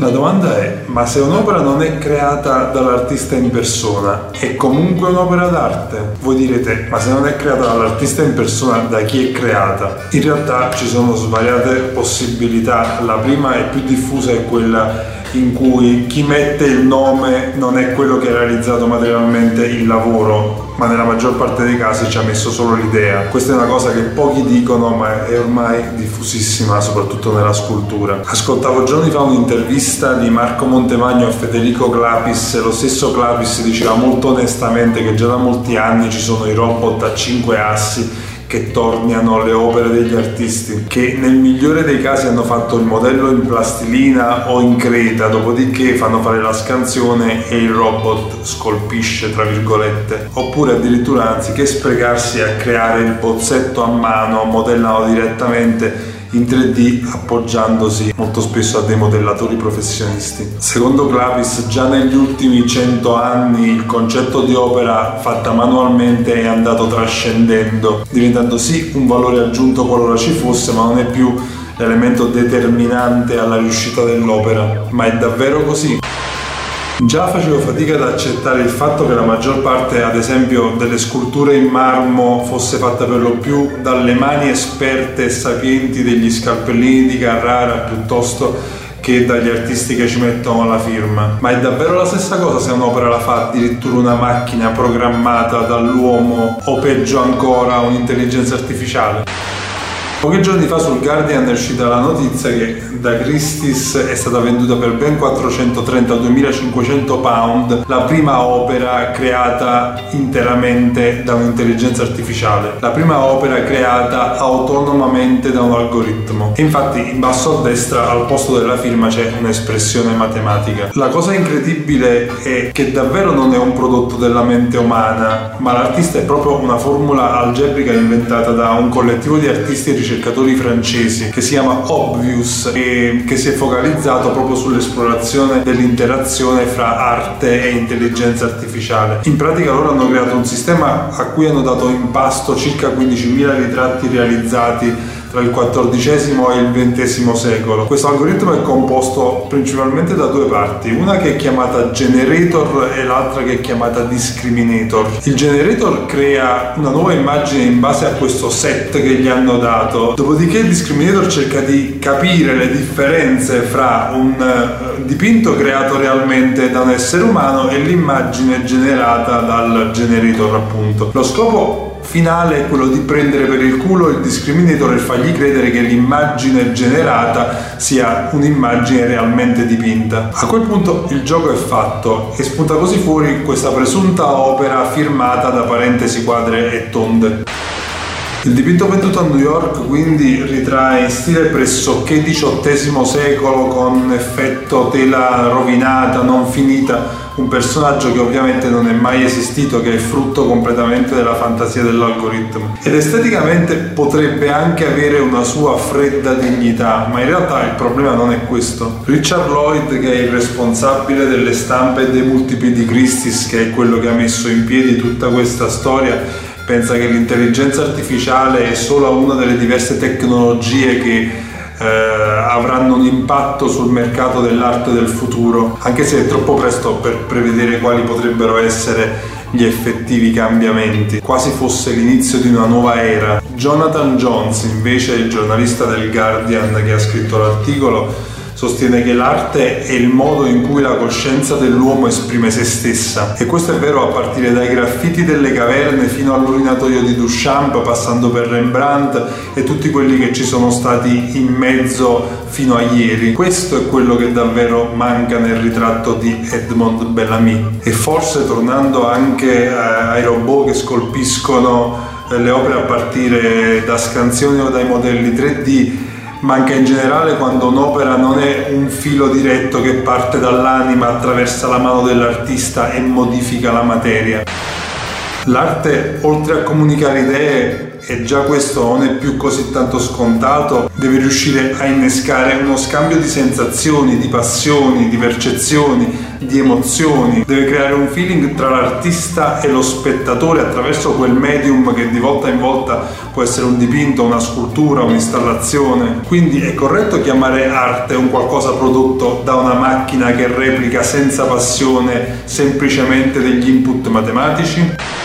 La domanda è, ma se un'opera non è creata dall'artista in persona, è comunque un'opera d'arte? Voi direte, ma se non è creata dall'artista in persona, da chi è creata? In realtà ci sono svariate possibilità. La prima e più diffusa è quella in cui chi mette il nome non è quello che ha realizzato materialmente il lavoro, ma nella maggior parte dei casi ci ha messo solo l'idea. Questa è una cosa che pochi dicono, ma è ormai diffusissima, soprattutto nella scultura. Ascoltavo giorni fa un'intervista di Marco Montemagno a Federico Clapis lo stesso Clapis diceva molto onestamente che già da molti anni ci sono i robot a 5 assi che torniano le opere degli artisti, che nel migliore dei casi hanno fatto il modello in plastilina o in creta, dopodiché fanno fare la scansione e il robot scolpisce, tra virgolette. Oppure addirittura anziché sprecarsi a creare il bozzetto a mano, modellano direttamente in 3D appoggiandosi molto spesso a dei modellatori professionisti. Secondo Clavis già negli ultimi 100 anni il concetto di opera fatta manualmente è andato trascendendo, diventando sì un valore aggiunto qualora ci fosse, ma non è più l'elemento determinante alla riuscita dell'opera. Ma è davvero così? Già facevo fatica ad accettare il fatto che la maggior parte, ad esempio, delle sculture in marmo fosse fatta per lo più dalle mani esperte e sapienti degli scalpellini di Carrara piuttosto che dagli artisti che ci mettono la firma. Ma è davvero la stessa cosa se un'opera la fa addirittura una macchina programmata dall'uomo o peggio ancora un'intelligenza artificiale? Pochi giorni fa sul Guardian è uscita la notizia che da Christie's è stata venduta per ben 432.500 pound la prima opera creata interamente da un'intelligenza artificiale, la prima opera creata autonomamente da un algoritmo. E infatti in basso a destra al posto della firma c'è un'espressione matematica. La cosa incredibile è che davvero non è un prodotto della mente umana, ma l'artista è proprio una formula algebrica inventata da un collettivo di artisti e ricercatori ricercatori francesi che si chiama Obvious e che si è focalizzato proprio sull'esplorazione dell'interazione fra arte e intelligenza artificiale. In pratica loro hanno creato un sistema a cui hanno dato in pasto circa 15.000 ritratti realizzati tra il XIV e il XX secolo. Questo algoritmo è composto principalmente da due parti, una che è chiamata generator e l'altra che è chiamata discriminator. Il generator crea una nuova immagine in base a questo set che gli hanno dato, dopodiché il discriminator cerca di capire le differenze fra un eh, dipinto creato realmente da un essere umano e l'immagine generata dal generator appunto. Lo scopo finale è quello di prendere per il culo il discriminator e fargli credere che l'immagine generata sia un'immagine realmente dipinta. A quel punto il gioco è fatto e spunta così fuori questa presunta opera firmata da parentesi quadre e tonde. Il dipinto venduto a New York quindi ritrae in stile pressoché XVIII secolo con effetto tela rovinata, non finita, un personaggio che ovviamente non è mai esistito, che è frutto completamente della fantasia dell'algoritmo. Ed esteticamente potrebbe anche avere una sua fredda dignità, ma in realtà il problema non è questo. Richard Lloyd, che è il responsabile delle stampe e dei multipli di Christie's, che è quello che ha messo in piedi tutta questa storia, pensa che l'intelligenza artificiale è solo una delle diverse tecnologie che eh, avranno un impatto sul mercato dell'arte del futuro, anche se è troppo presto per prevedere quali potrebbero essere gli effettivi cambiamenti, quasi fosse l'inizio di una nuova era. Jonathan Jones, invece, il giornalista del Guardian che ha scritto l'articolo, sostiene che l'arte è il modo in cui la coscienza dell'uomo esprime se stessa e questo è vero a partire dai graffiti delle caverne fino all'urinatoio di Duchamp passando per Rembrandt e tutti quelli che ci sono stati in mezzo fino a ieri. Questo è quello che davvero manca nel ritratto di Edmond Bellamy e forse tornando anche ai robot che scolpiscono le opere a partire da scansioni o dai modelli 3D manca in generale quando un'opera non è un filo diretto che parte dall'anima, attraversa la mano dell'artista e modifica la materia. L'arte, oltre a comunicare idee, e già questo non è più così tanto scontato, deve riuscire a innescare uno scambio di sensazioni, di passioni, di percezioni, di emozioni, deve creare un feeling tra l'artista e lo spettatore attraverso quel medium che di volta in volta può essere un dipinto, una scultura, un'installazione. Quindi è corretto chiamare arte un qualcosa prodotto da una macchina che replica senza passione semplicemente degli input matematici?